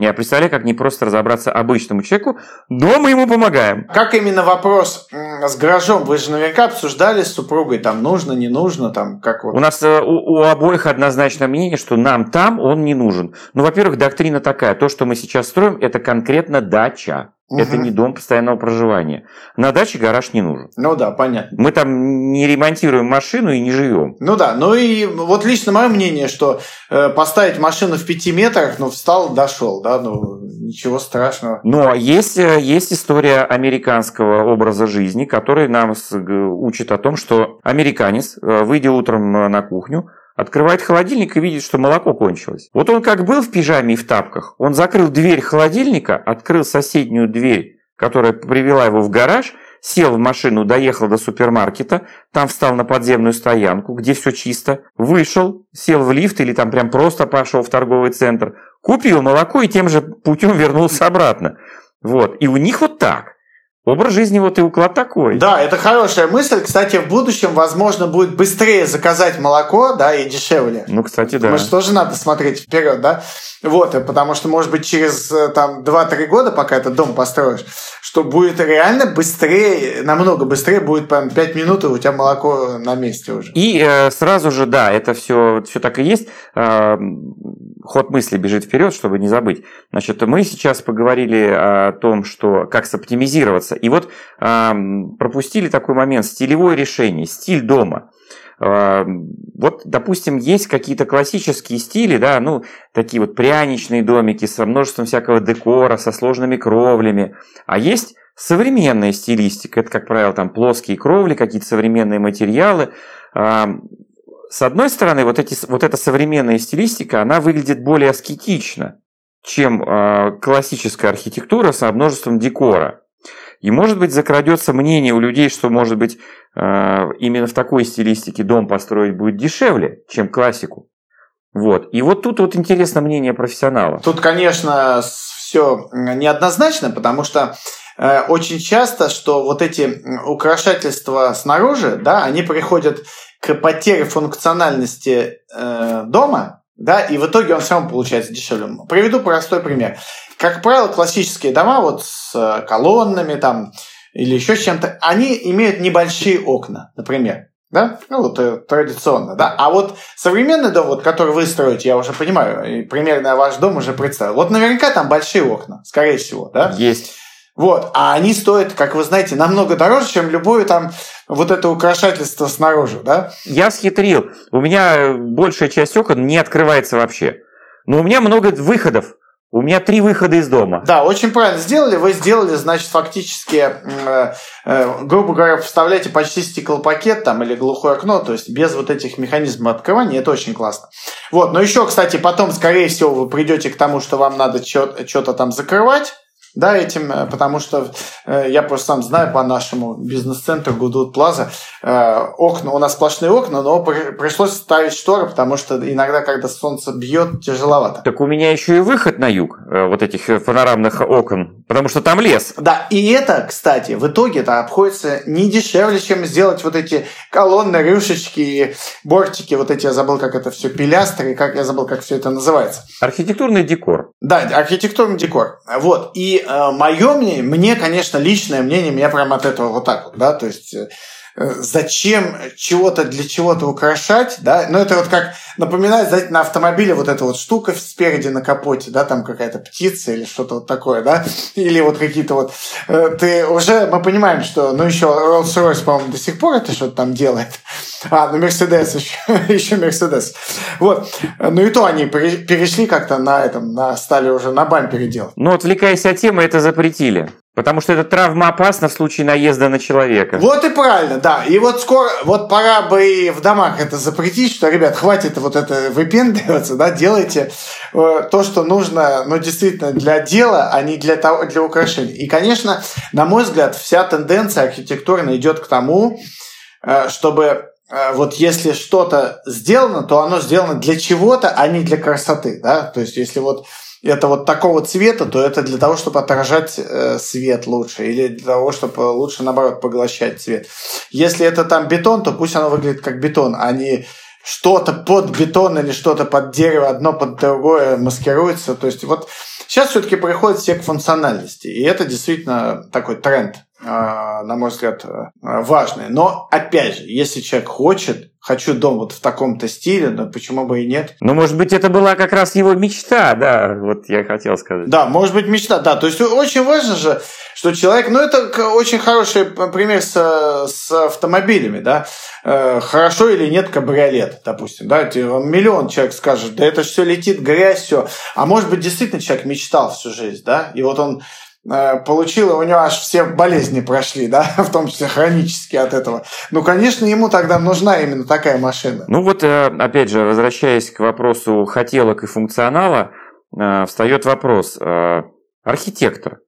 Я представляю, как не просто разобраться обычному человеку, но мы ему помогаем. Как именно вопрос с гаражом? Вы же наверняка обсуждали с супругой, там нужно, не нужно, там как вот. У нас э, у, у обоих однозначное мнение, что нам там он не нужен. Ну, во-первых, доктрина такая, то, что мы сейчас строим, это конкретно дача. Угу. Это не дом постоянного проживания. На даче гараж не нужен. Ну да, понятно. Мы там не ремонтируем машину и не живем. Ну да, ну и вот лично мое мнение, что э, поставить машину в пяти метрах, ну встал, дошел, да, ну ничего страшного. Но есть, э, есть история американского образа жизни, который нам учит о том, что американец, э, выйдя утром на кухню, Открывает холодильник и видит, что молоко кончилось. Вот он как был в пижаме и в тапках, он закрыл дверь холодильника, открыл соседнюю дверь, которая привела его в гараж, сел в машину, доехал до супермаркета, там встал на подземную стоянку, где все чисто, вышел, сел в лифт или там прям просто пошел в торговый центр, купил молоко и тем же путем вернулся обратно. Вот. И у них вот так. Образ жизни вот и уклад такой. Да, это хорошая мысль. Кстати, в будущем, возможно, будет быстрее заказать молоко, да, и дешевле. Ну, кстати, да. Что тоже надо смотреть вперед, да. Вот, потому что, может быть, через э, там 2-3 года, пока этот дом построишь, что будет реально быстрее, намного быстрее будет прям 5 минут, и у тебя молоко на месте уже. И э, сразу же, да, это все, все так и есть. Э, ход мысли бежит вперед, чтобы не забыть. Значит, мы сейчас поговорили о том, что как соптимизироваться. И вот пропустили такой момент, стилевое решение, стиль дома. Вот, допустим, есть какие-то классические стили, да, ну, такие вот пряничные домики со множеством всякого декора, со сложными кровлями. А есть современная стилистика. Это, как правило, там плоские кровли, какие-то современные материалы. С одной стороны, вот, эти, вот эта современная стилистика, она выглядит более аскетично, чем а, классическая архитектура со множеством декора. И, может быть, закрадется мнение у людей, что, может быть, э, именно в такой стилистике дом построить будет дешевле, чем классику. Вот. И вот тут вот интересно мнение профессионала. Тут, конечно, все неоднозначно, потому что э, очень часто, что вот эти украшательства снаружи, да, они приходят к потере функциональности э, дома, да, и в итоге он все равно получается дешевле. Приведу простой пример. Как правило, классические дома вот с э, колоннами там или еще с чем-то, они имеют небольшие окна, например. Да? Ну, вот э, традиционно, да. А вот современный дом, вот, который вы строите, я уже понимаю, и примерно ваш дом уже представил. Вот наверняка там большие окна, скорее всего, да? Есть. Вот, а они стоят, как вы знаете, намного дороже, чем любое там вот это украшательство снаружи, да? Я схитрил. У меня большая часть окон не открывается вообще. Но у меня много выходов. У меня три выхода из дома. Да, очень правильно сделали. Вы сделали, значит, фактически, э, э, грубо говоря, вставляете почти стеклопакет там или глухое окно, то есть без вот этих механизмов открывания. Это очень классно. Вот, но еще, кстати, потом, скорее всего, вы придете к тому, что вам надо что-то там закрывать да, этим, э, потому что э, я просто сам знаю по нашему бизнес-центру Гудут Плаза, э, окна, у нас сплошные окна, но при, пришлось ставить шторы, потому что иногда, когда солнце бьет, тяжеловато. Так у меня еще и выход на юг э, вот этих э, панорамных окон, потому что там лес. Да, и это, кстати, в итоге это обходится не дешевле, чем сделать вот эти колонны, рюшечки, бортики, вот эти, я забыл, как это все, пилястры, как я забыл, как все это называется. Архитектурный декор. Да, архитектурный декор. Вот, и э, мое мнение, мне, конечно, личное мнение, меня прямо от этого вот так вот, да, то есть э, зачем чего-то для чего-то украшать, да, ну это вот как напоминает, знаете, на автомобиле вот эта вот штука спереди на капоте, да, там какая-то птица или что-то вот такое, да, или вот какие-то вот, э, ты уже, мы понимаем, что, ну еще Rolls-Royce, по-моему, до сих пор это что-то там делает, а, ну Mercedes еще, еще Mercedes, вот, ну и то они перешли как-то на этом, на стали уже на бампере делать. Ну, отвлекаясь от темы, это запретили. Потому что это травма опасна в случае наезда на человека. Вот и правильно, да. И вот скоро, вот пора бы и в домах это запретить, что, ребят, хватит вот это выпендриваться, да, делайте э, то, что нужно, ну, действительно, для дела, а не для, того, для украшения. И, конечно, на мой взгляд, вся тенденция архитектурная идет к тому, э, чтобы э, вот если что-то сделано, то оно сделано для чего-то, а не для красоты, да. То есть, если вот это вот такого цвета, то это для того, чтобы отражать э, свет лучше, или для того, чтобы лучше, наоборот, поглощать цвет. Если это там бетон, то пусть оно выглядит как бетон, а не что-то под бетон или что-то под дерево, одно под другое маскируется. То есть вот сейчас все-таки приходит все к функциональности. И это действительно такой тренд, на мой взгляд, э, важный. Но опять же, если человек хочет хочу дом вот в таком-то стиле, но почему бы и нет? Ну, может быть, это была как раз его мечта, да, вот я хотел сказать. Да, может быть, мечта, да. То есть очень важно же, что человек, ну, это очень хороший пример с, с автомобилями, да. Э, хорошо или нет кабриолет, допустим, да. Миллион человек скажет, да это все летит, грязь, все. А может быть, действительно человек мечтал всю жизнь, да, и вот он Э, получил, у него аж все болезни прошли, да, в том числе хронические от этого. Ну, конечно, ему тогда нужна именно такая машина. Ну вот, э, опять же, возвращаясь к вопросу хотелок и функционала, э, встает вопрос. Архитектор.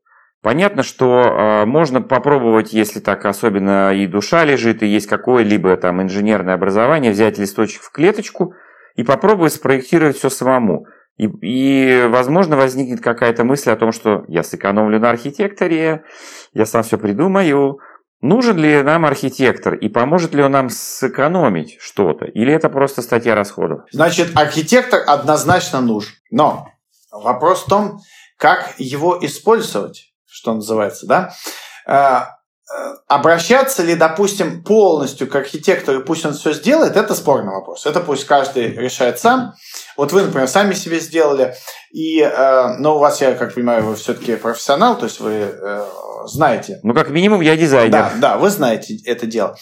Понятно, что можно попробовать, если так особенно и душа лежит, и есть какое-либо там инженерное образование, взять листочек в клеточку и попробовать спроектировать все самому. И, и, возможно, возникнет какая-то мысль о том, что я сэкономлю на архитекторе, я сам все придумаю. Нужен ли нам архитектор и поможет ли он нам сэкономить что-то? Или это просто статья расходов? Значит, архитектор однозначно нужен. Но вопрос в том, как его использовать, что называется, да? Обращаться ли, допустим, полностью к архитектору, пусть он все сделает, это спорный вопрос. Это пусть каждый решает сам. Вот вы, например, сами себе сделали, и, э, но у вас, я как понимаю, вы все-таки профессионал, то есть вы э, знаете. Ну, как минимум, я дизайнер. Да, да, вы знаете это дело.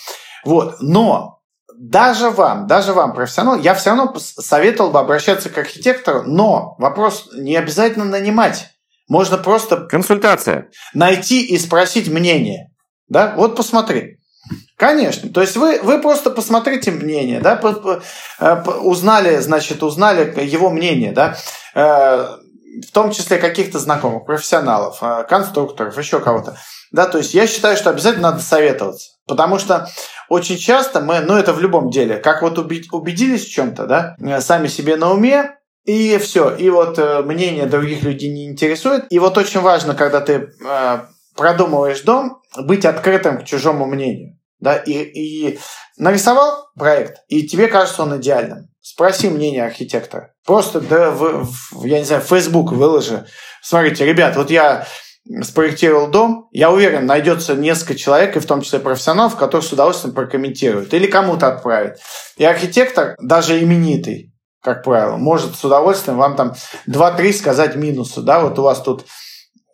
Вот, но даже вам, даже вам, профессионал, я все равно советовал бы обращаться к архитектору, но вопрос не обязательно нанимать. Можно просто... Консультация. Найти и спросить мнение. Да, вот посмотри. Конечно. То есть вы, вы просто посмотрите мнение, да, э, узнали, значит, узнали его мнение, да, э, в том числе каких-то знакомых, профессионалов, э, конструкторов, еще кого-то. Да, то есть я считаю, что обязательно надо советоваться. Потому что очень часто мы, ну это в любом деле, как вот убедились в чем-то, да, сами себе на уме, и все. И вот мнение других людей не интересует. И вот очень важно, когда ты продумываешь дом, быть открытым к чужому мнению да, и, и нарисовал проект, и тебе кажется он идеальным. Спроси мнение архитектора. Просто, да, в, в, я не знаю, в Facebook выложи. Смотрите, ребят, вот я спроектировал дом, я уверен, найдется несколько человек, и в том числе профессионалов, которые с удовольствием прокомментируют или кому-то отправят. И архитектор, даже именитый, как правило, может с удовольствием вам там 2-3 сказать минусы. Да, вот у вас тут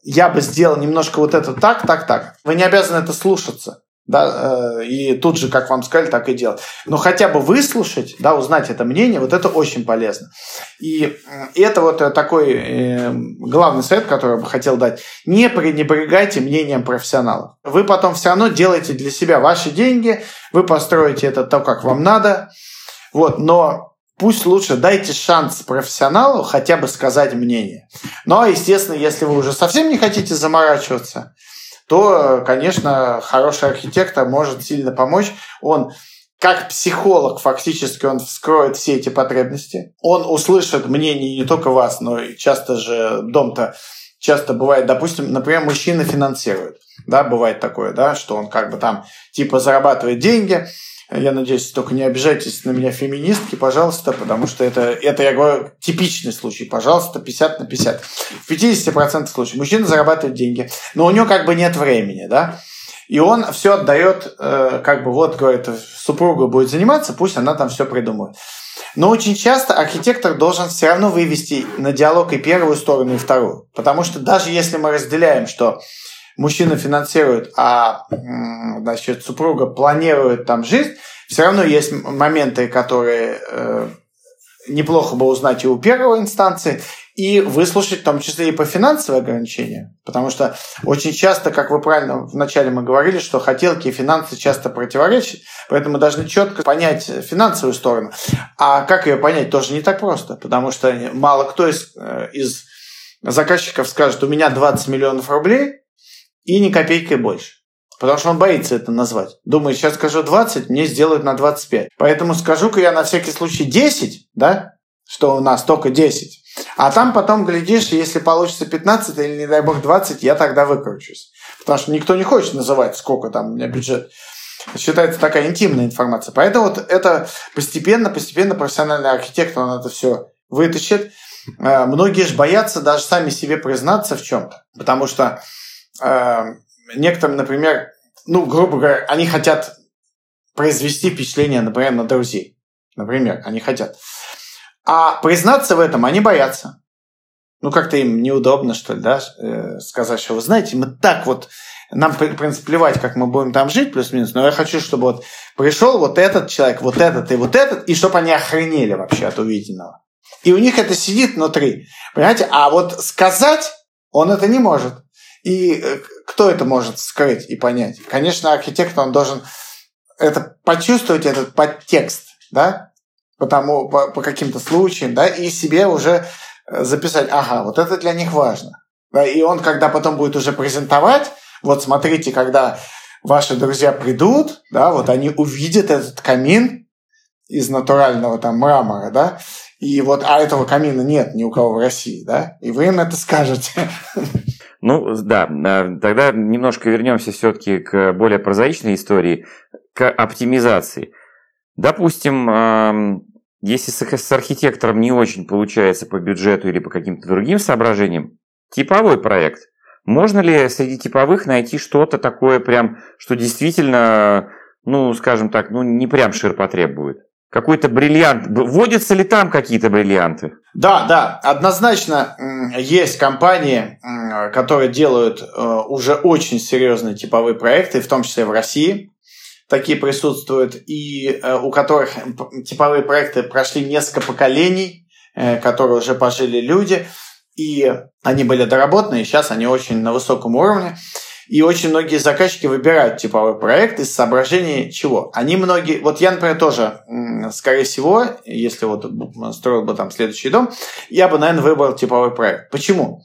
я бы сделал немножко вот это так, так, так. Вы не обязаны это слушаться да, э, и тут же, как вам сказали, так и делать. Но хотя бы выслушать, да, узнать это мнение, вот это очень полезно. И это вот такой э, главный совет, который я бы хотел дать. Не пренебрегайте мнением профессионалов. Вы потом все равно делаете для себя ваши деньги, вы построите это то, как вам надо, вот, но пусть лучше дайте шанс профессионалу хотя бы сказать мнение. Но, естественно, если вы уже совсем не хотите заморачиваться, то, конечно, хороший архитектор может сильно помочь. Он как психолог фактически он вскроет все эти потребности. Он услышит мнение не только вас, но и часто же дом-то часто бывает, допустим, например, мужчина финансирует. Да, бывает такое, да, что он как бы там типа зарабатывает деньги, я надеюсь, только не обижайтесь на меня феминистки, пожалуйста, потому что это, это я говорю, типичный случай. Пожалуйста, 50 на 50. В 50% случаев мужчина зарабатывает деньги, но у него как бы нет времени, да? И он все отдает, э, как бы вот, говорит, супруга будет заниматься, пусть она там все придумает. Но очень часто архитектор должен все равно вывести на диалог и первую сторону, и вторую. Потому что даже если мы разделяем, что мужчина финансирует, а значит, супруга планирует там жизнь, все равно есть моменты, которые э, неплохо бы узнать и у первой инстанции, и выслушать в том числе и по финансовым ограничениям. Потому что очень часто, как вы правильно вначале мы говорили, что хотелки и финансы часто противоречат, поэтому должны четко понять финансовую сторону. А как ее понять, тоже не так просто, потому что мало кто из, э, из заказчиков скажет, у меня 20 миллионов рублей, и ни копейкой больше. Потому что он боится это назвать. Думает, сейчас скажу 20, мне сделают на 25. Поэтому скажу-ка я на всякий случай 10, да, что у нас только 10. А там потом, глядишь, если получится 15 или, не дай бог, 20, я тогда выкручусь. Потому что никто не хочет называть, сколько там у меня бюджет. Считается такая интимная информация. Поэтому вот это постепенно, постепенно профессиональный архитектор, он это все вытащит. Э, многие же боятся даже сами себе признаться в чем-то. Потому что э, некоторым, например, ну, грубо говоря, они хотят произвести впечатление, например, на друзей. Например, они хотят. А признаться в этом они боятся. Ну, как-то им неудобно, что ли, да, э, сказать, что вы знаете, мы так вот, нам, в принципе, плевать, как мы будем там жить, плюс-минус, но я хочу, чтобы вот пришел вот этот человек, вот этот и вот этот, и чтобы они охренели вообще от увиденного. И у них это сидит внутри, понимаете? А вот сказать он это не может. И э, кто это может скрыть и понять? Конечно, архитектор, он должен это почувствовать, этот подтекст, да, потому, по, по каким-то случаям, да, и себе уже э, записать, ага, вот это для них важно. Да, и он, когда потом будет уже презентовать, вот смотрите, когда ваши друзья придут, да, вот они увидят этот камин из натурального там мрамора, да, И вот, а этого камина нет ни у кого в России, да? И вы им это скажете. Ну, да, тогда немножко вернемся все-таки к более прозаичной истории, к оптимизации. Допустим, если с архитектором не очень получается по бюджету или по каким-то другим соображениям, типовой проект. Можно ли среди типовых найти что-то такое прям, что действительно, ну, скажем так, ну, не прям ширпотреб будет? Какой-то бриллиант. Вводятся ли там какие-то бриллианты? Да, да, однозначно есть компании, которые делают э, уже очень серьезные типовые проекты, в том числе в России. Такие присутствуют, и э, у которых типовые проекты прошли несколько поколений, э, которые уже пожили люди, и они были доработаны, и сейчас они очень на высоком уровне. И очень многие заказчики выбирают типовой проект из соображений чего? Они многие... Вот я, например, тоже, скорее всего, если вот строил бы там следующий дом, я бы, наверное, выбрал типовой проект. Почему?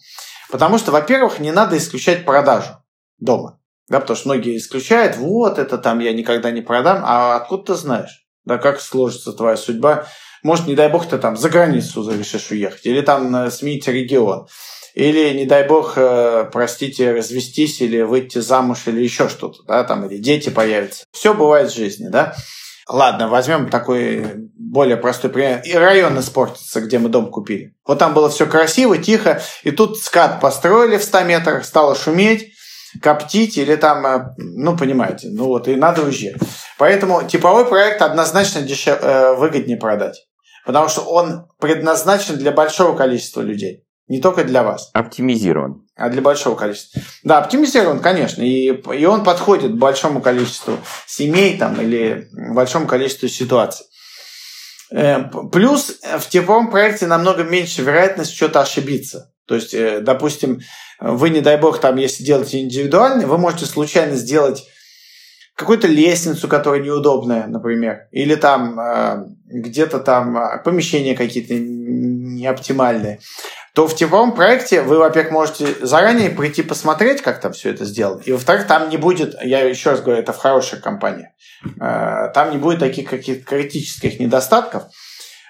Потому что, во-первых, не надо исключать продажу дома. Да, потому что многие исключают, вот это там я никогда не продам, а откуда ты знаешь? Да, как сложится твоя судьба? Может, не дай бог, ты там за границу решишь уехать, или там э, сменить регион. Или, не дай бог, э, простите, развестись или выйти замуж или еще что-то, да, там, или дети появятся. Все бывает в жизни, да. Ладно, возьмем такой более простой пример. И район испортится, где мы дом купили. Вот там было все красиво, тихо, и тут скат построили в 100 метрах, стало шуметь, коптить или там, э, ну, понимаете, ну вот, и надо уезжать. Поэтому типовой проект однозначно дешев... Э, выгоднее продать. Потому что он предназначен для большого количества людей. Не только для вас. Оптимизирован. А для большого количества. Да, оптимизирован, конечно. И, и он подходит большому количеству семей там, или большому количеству ситуаций. Э, плюс в типовом проекте намного меньше вероятность что-то ошибиться. То есть, э, допустим, вы, не дай бог, там, если делаете индивидуальный, вы можете случайно сделать какую-то лестницу, которая неудобная, например, или там э, где-то там помещения какие-то неоптимальные то в типовом проекте вы, во-первых, можете заранее прийти посмотреть, как там все это сделано. И, во-вторых, там не будет, я еще раз говорю, это в хороших компаниях, э, там не будет таких каких-то критических недостатков.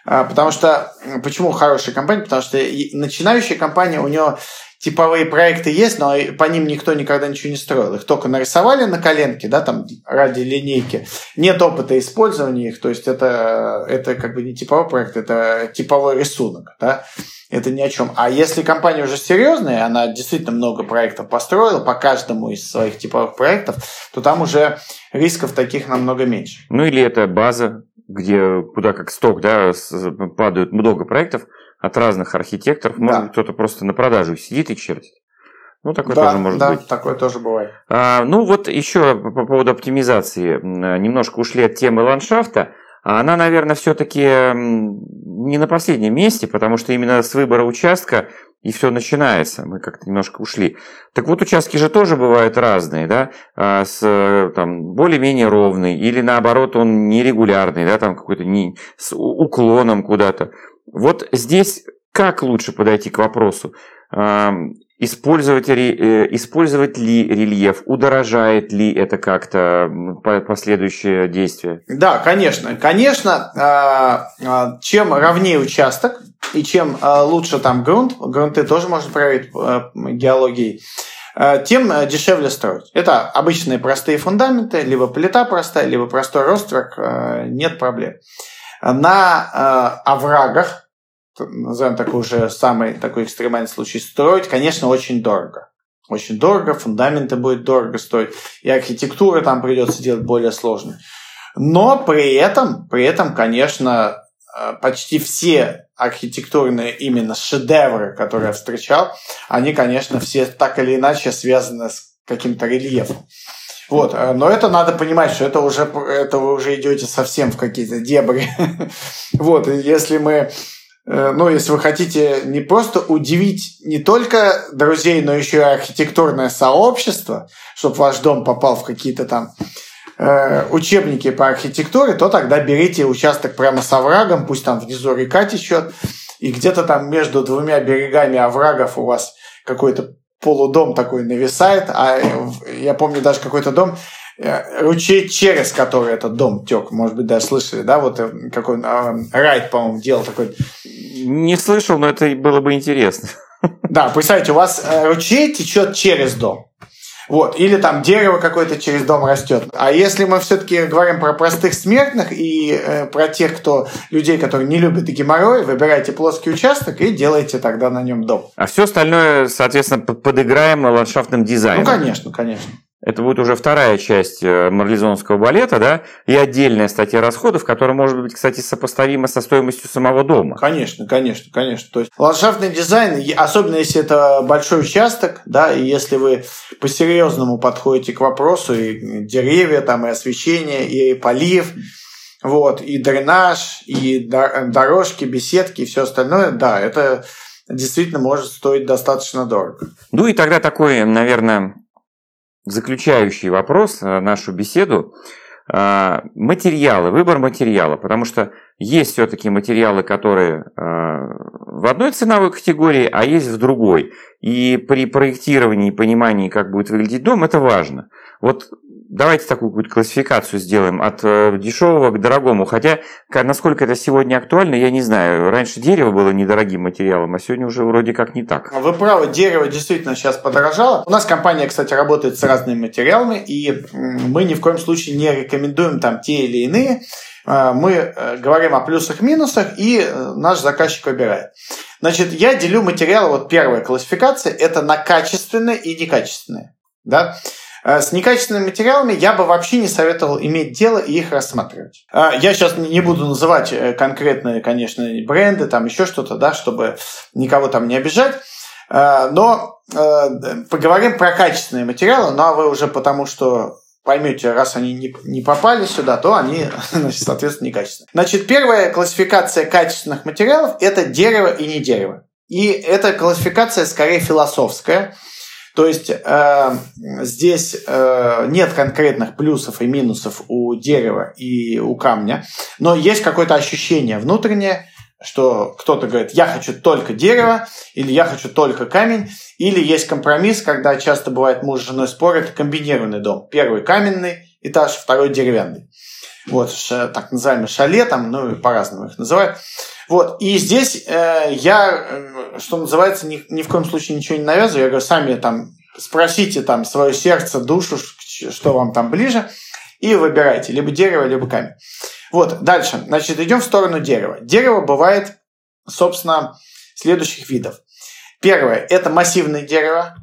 Э, потому что, почему хорошая компания? Потому что начинающая компания, у нее типовые проекты есть, но по ним никто никогда ничего не строил. Их только нарисовали на коленке, да, там ради линейки. Нет опыта использования их, то есть это, это как бы не типовой проект, это типовой рисунок, да это ни о чем. А если компания уже серьезная, она действительно много проектов построила по каждому из своих типовых проектов, то там уже рисков таких намного меньше. Ну или это база, где куда как сток, да, падают много проектов от разных архитекторов. Может да. кто-то просто на продажу сидит и чертит. Ну, такое да, тоже может да, быть. такое тоже бывает. А, ну, вот еще по поводу оптимизации. Немножко ушли от темы ландшафта. А она, наверное, все-таки не на последнем месте, потому что именно с выбора участка и все начинается. Мы как-то немножко ушли. Так вот, участки же тоже бывают разные, да, а, с там, более-менее ровный, или наоборот, он нерегулярный, да, там какой-то не, с уклоном куда-то. Вот здесь как лучше подойти к вопросу? Использовать, э, использовать ли рельеф, удорожает ли это как-то последующее действие? Да, конечно. Конечно, а, а, чем ровнее участок и чем а, лучше там грунт, грунты тоже можно проверить геологией, тем дешевле строить. Это обычные простые фундаменты, либо плита простая, либо простой ростверк, нет проблем. На оврагах назовем такой уже самый такой экстремальный случай, строить, конечно, очень дорого. Очень дорого, фундаменты будет дорого стоить, и архитектура там придется делать более сложную. Но при этом, при этом, конечно, э, почти все архитектурные именно шедевры, которые я встречал, они, конечно, все так или иначе связаны с каким-то рельефом. Вот, э, но это надо понимать, что это уже, это вы уже идете совсем в какие-то дебри. Вот, если мы ну, если вы хотите не просто удивить не только друзей, но еще и архитектурное сообщество, чтобы ваш дом попал в какие-то там э, учебники по архитектуре, то тогда берите участок прямо с оврагом, пусть там внизу река течет, и где-то там между двумя берегами оврагов у вас какой-то полудом такой нависает, а я помню даже какой-то дом, Э, ручей, через который этот дом тек, может быть, даже слышали, да, вот э, какой а, Райт, по-моему, делал такой Не слышал, но это было бы интересно. Да, представьте, у вас э, ручей течет через дом. Вот. Или там дерево какое-то через дом растет. А если мы все-таки говорим про простых смертных и э, про тех, кто людей, которые не любят геморрой, выбирайте плоский участок и делайте тогда на нем дом. А все остальное, соответственно, подыграем ландшафтным дизайном. Ну, конечно, конечно. Это будет уже вторая часть э, марлезонского балета, да, и отдельная статья расходов, которая может быть, кстати, сопоставима со стоимостью самого дома. Конечно, конечно, конечно. То есть ландшафтный дизайн, особенно если это большой участок, да, и если вы по-серьезному подходите к вопросу, и деревья, там, и освещение, и полив, вот, и дренаж, и дорожки, беседки, и все остальное, да, это действительно может стоить достаточно дорого. Ну и тогда такой, наверное, заключающий вопрос, э, нашу беседу. Э, материалы, выбор материала, потому что есть все-таки материалы, которые э, в одной ценовой категории, а есть в другой. И при проектировании и понимании, как будет выглядеть дом, это важно. Вот давайте такую какую-то классификацию сделаем от э, дешевого к дорогому. Хотя, насколько это сегодня актуально, я не знаю. Раньше дерево было недорогим материалом, а сегодня уже вроде как не так. Вы правы, дерево действительно сейчас подорожало. У нас компания, кстати, работает с разными материалами, и мы ни в коем случае не рекомендуем там те или иные. А, мы э, говорим о плюсах-минусах, и э, наш заказчик выбирает. Значит, я делю материалы, вот первая классификация, это на качественные и некачественные. Да? Э, с некачественными материалами я бы вообще не советовал иметь дело и их рассматривать. Э, я сейчас не буду называть э, конкретные, конечно, бренды, там еще что-то, да, чтобы никого там не обижать. Но поговорим про качественные материалы, ну а вы уже потому что поймете, раз они не, не попали сюда, то они, значит, соответственно, некачественные. Значит, первая классификация качественных материалов – это дерево и не дерево. И эта классификация скорее философская – то есть э, здесь э, нет конкретных плюсов и минусов у дерева и у камня, но есть какое-то ощущение внутреннее, что кто-то говорит, я хочу только дерево, или я хочу только камень, или есть компромисс, когда часто бывает муж с женой спорят, комбинированный дом. Первый каменный этаж, второй деревянный. Вот, так называемый шале, там, ну, по-разному их называют. Вот, и здесь э, я, э, что называется, ни, ни в коем случае ничего не навязываю. Я говорю, сами там спросите там свое сердце, душу, что вам там ближе, и выбирайте либо дерево, либо камень. Вот, дальше. Значит, идем в сторону дерева. Дерево бывает, собственно, следующих видов. Первое – это массивное дерево,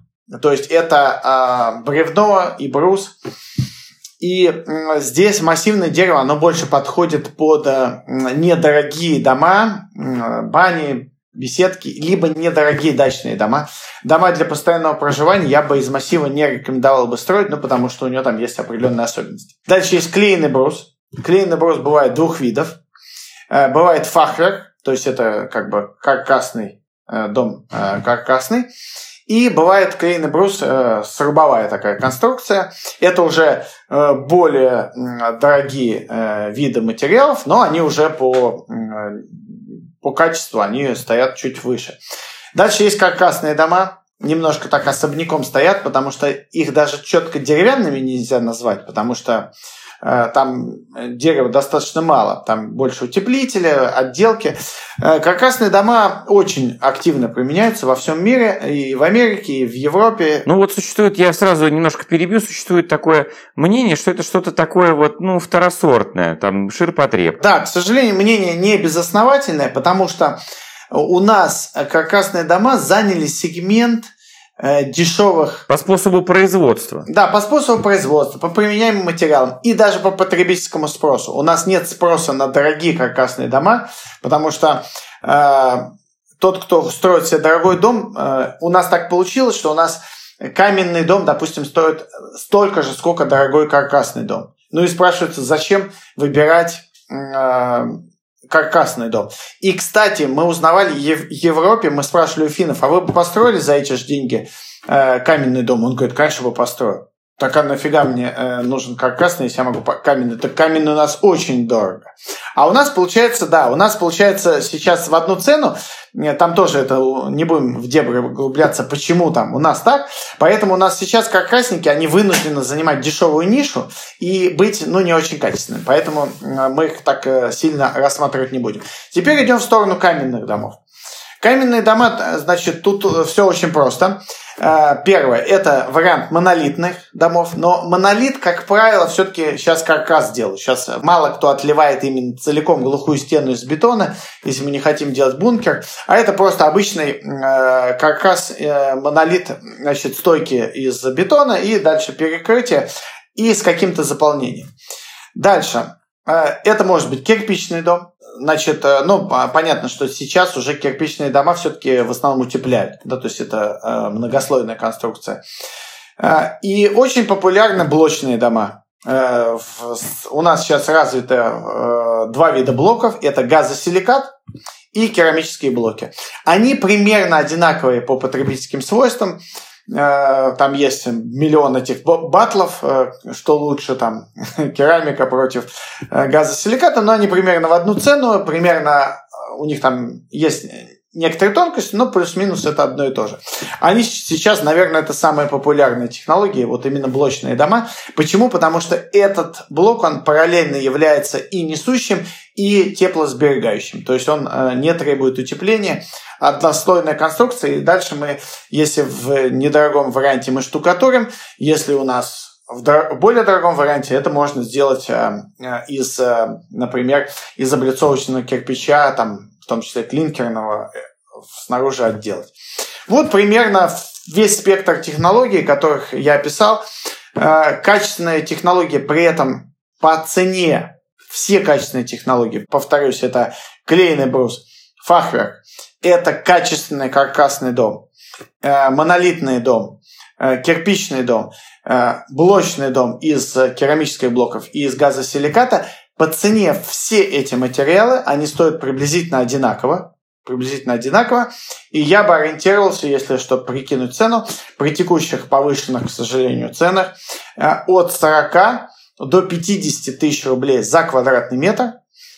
то есть это э, бревно и брус. И здесь массивное дерево, оно больше подходит под э, недорогие дома, бани, беседки, либо недорогие дачные дома. Дома для постоянного проживания я бы из массива не рекомендовал бы строить, ну, потому что у него там есть определенные особенности. Дальше есть клееный брус. Клееный брус бывает двух видов. Э, бывает фахрер, то есть это как бы каркасный э, дом, каркасный. И бывает клееный брус, э, срубовая такая конструкция. Это уже э, более дорогие э, виды материалов, но они уже по, по качеству они стоят чуть выше. Дальше есть каркасные дома, немножко так особняком стоят, потому что их даже четко деревянными нельзя назвать, потому что Э, там дерева достаточно мало, там больше утеплителя, отделки. Э, каркасные дома очень активно применяются во всем мире, и в Америке, и в Европе. Ну вот существует, я сразу немножко перебью, существует такое мнение, что это что-то такое вот, ну, второсортное, там, ширпотреб. Да, к сожалению, мнение не безосновательное, потому что у нас каркасные дома заняли сегмент – Э, дешевых... По способу производства. Да, по способу производства, по применяемым материалам и даже по потребительскому спросу. У нас нет спроса на дорогие каркасные дома, потому что э, тот, кто строит себе дорогой дом, э, у нас так получилось, что у нас каменный дом, допустим, стоит столько же, сколько дорогой каркасный дом. Ну и спрашивается, зачем выбирать э, каркасный дом. И, кстати, мы узнавали в Европе, мы спрашивали у финнов, а вы бы построили за эти же деньги э, каменный дом? Он говорит, конечно, бы построил. Так а нафига мне э, нужен каркасный, если я могу каменный? Так каменный у нас очень дорого. А у нас получается, да, у нас получается сейчас в одну цену, э, там тоже это, не будем в дебри углубляться, почему там у нас так. Поэтому у нас сейчас каркасники, они вынуждены занимать дешевую нишу и быть, ну, не очень качественными. Поэтому э, мы их так э, сильно рассматривать не будем. Теперь идем в сторону каменных домов. Каменные дома, значит, тут все очень просто. Э, первое, это вариант монолитных домов, но монолит, как правило, все-таки сейчас каркас делают. Сейчас мало кто отливает именно целиком глухую стену из бетона, если мы не хотим делать бункер, а это просто обычный э, каркас, э, монолит, значит, стойки из бетона и дальше перекрытие и с каким-то заполнением. Дальше, это может быть кирпичный дом, Значит, э, ну, понятно, что сейчас уже кирпичные дома все-таки в основном утепляют, да, то есть это э, многослойная конструкция. Э, и очень популярны блочные дома. У нас сейчас развито два вида блоков. Это газосиликат и керамические блоки. Они примерно одинаковые по потребительским свойствам. Э, там есть миллион этих батлов, э, что лучше там керамика против э, газосиликата, но они примерно в одну цену, примерно у них там есть некоторые тонкости, но плюс-минус это одно и то же. Они сейчас, наверное, это самая популярная технология, вот именно блочные дома. Почему? Потому что этот блок, он параллельно является и несущим, и теплосберегающим. То есть он не требует утепления, однослойная конструкция. И дальше мы, если в недорогом варианте мы штукатурим, если у нас в более дорогом варианте это можно сделать э, э, из, э, например, из облицовочного кирпича, там, в том числе клинкерного, снаружи отделать. Вот примерно весь спектр технологий, которых я описал. Качественная технология при этом по цене, все качественные технологии, повторюсь, это клееный брус, фахверк, это качественный каркасный дом, э, монолитный дом, э, кирпичный дом, э, блочный дом из керамических блоков и из газосиликата, по цене все эти материалы, они стоят приблизительно одинаково, приблизительно одинаково. И я бы ориентировался, если что, прикинуть цену, при текущих повышенных, к сожалению, ценах, от 40 до 50 тысяч рублей за квадратный метр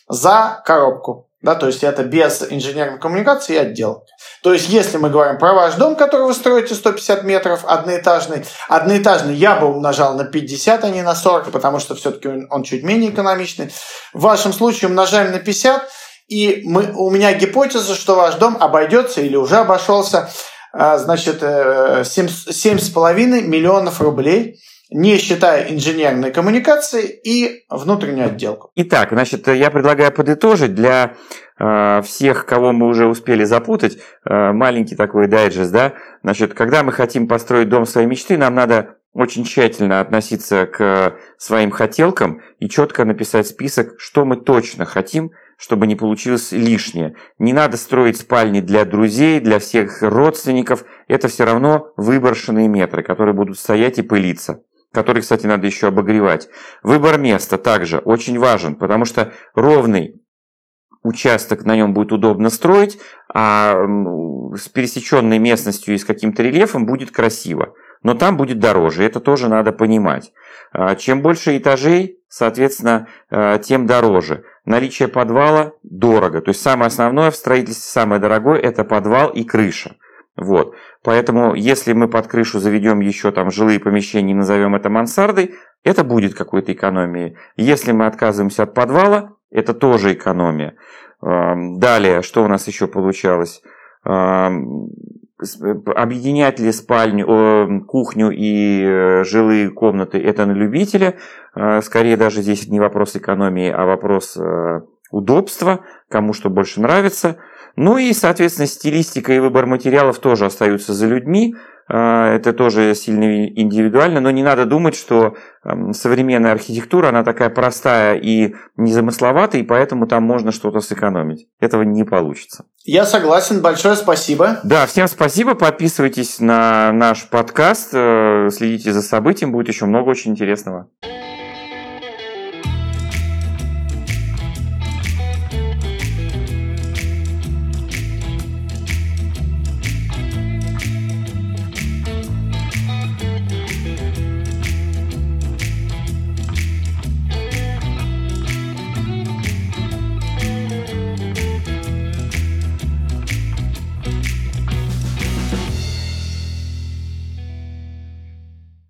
за коробку. Да, то есть это без инженерной коммуникации и отделки. То есть если мы говорим про ваш дом, который вы строите 150 метров, одноэтажный, одноэтажный я бы умножал на 50, а не на 40, потому что все-таки он чуть менее экономичный. В вашем случае умножаем на 50, и мы, у меня гипотеза, что ваш дом обойдется или уже обошелся а, значит, 7,5 э, миллионов рублей не считая инженерной коммуникации и внутреннюю отделку. Итак, значит, я предлагаю подытожить для э, всех, кого мы уже успели запутать, э, маленький такой дайджест, да, значит, когда мы хотим построить дом своей мечты, нам надо очень тщательно относиться к своим хотелкам и четко написать список, что мы точно хотим, чтобы не получилось лишнее. Не надо строить спальни для друзей, для всех родственников. Это все равно выброшенные метры, которые будут стоять и пылиться который, кстати, надо еще обогревать. Выбор места также очень важен, потому что ровный участок на нем будет удобно строить, а с пересеченной местностью и с каким-то рельефом будет красиво. Но там будет дороже, это тоже надо понимать. А, чем больше этажей, соответственно, а, тем дороже. Наличие подвала дорого. То есть самое основное в строительстве, самое дорогое, это подвал и крыша. Вот. Поэтому, если мы под крышу заведем еще там жилые помещения и назовем это мансардой, это будет какой-то экономией. Если мы отказываемся от подвала, это тоже экономия. Далее, что у нас еще получалось? Объединять ли спальню, кухню и э, жилые комнаты, это на любителя. Скорее даже здесь не вопрос экономии, а вопрос э, удобства, кому что больше нравится – ну и, соответственно, стилистика и выбор материалов тоже остаются за людьми. А, это тоже сильно индивидуально, но не надо думать, что современная архитектура, она такая простая и незамысловатая, и поэтому там можно что-то сэкономить. Этого не получится. Я согласен, большое спасибо. Да, всем спасибо, подписывайтесь на наш подкаст, э, следите за событием, будет еще много очень интересного.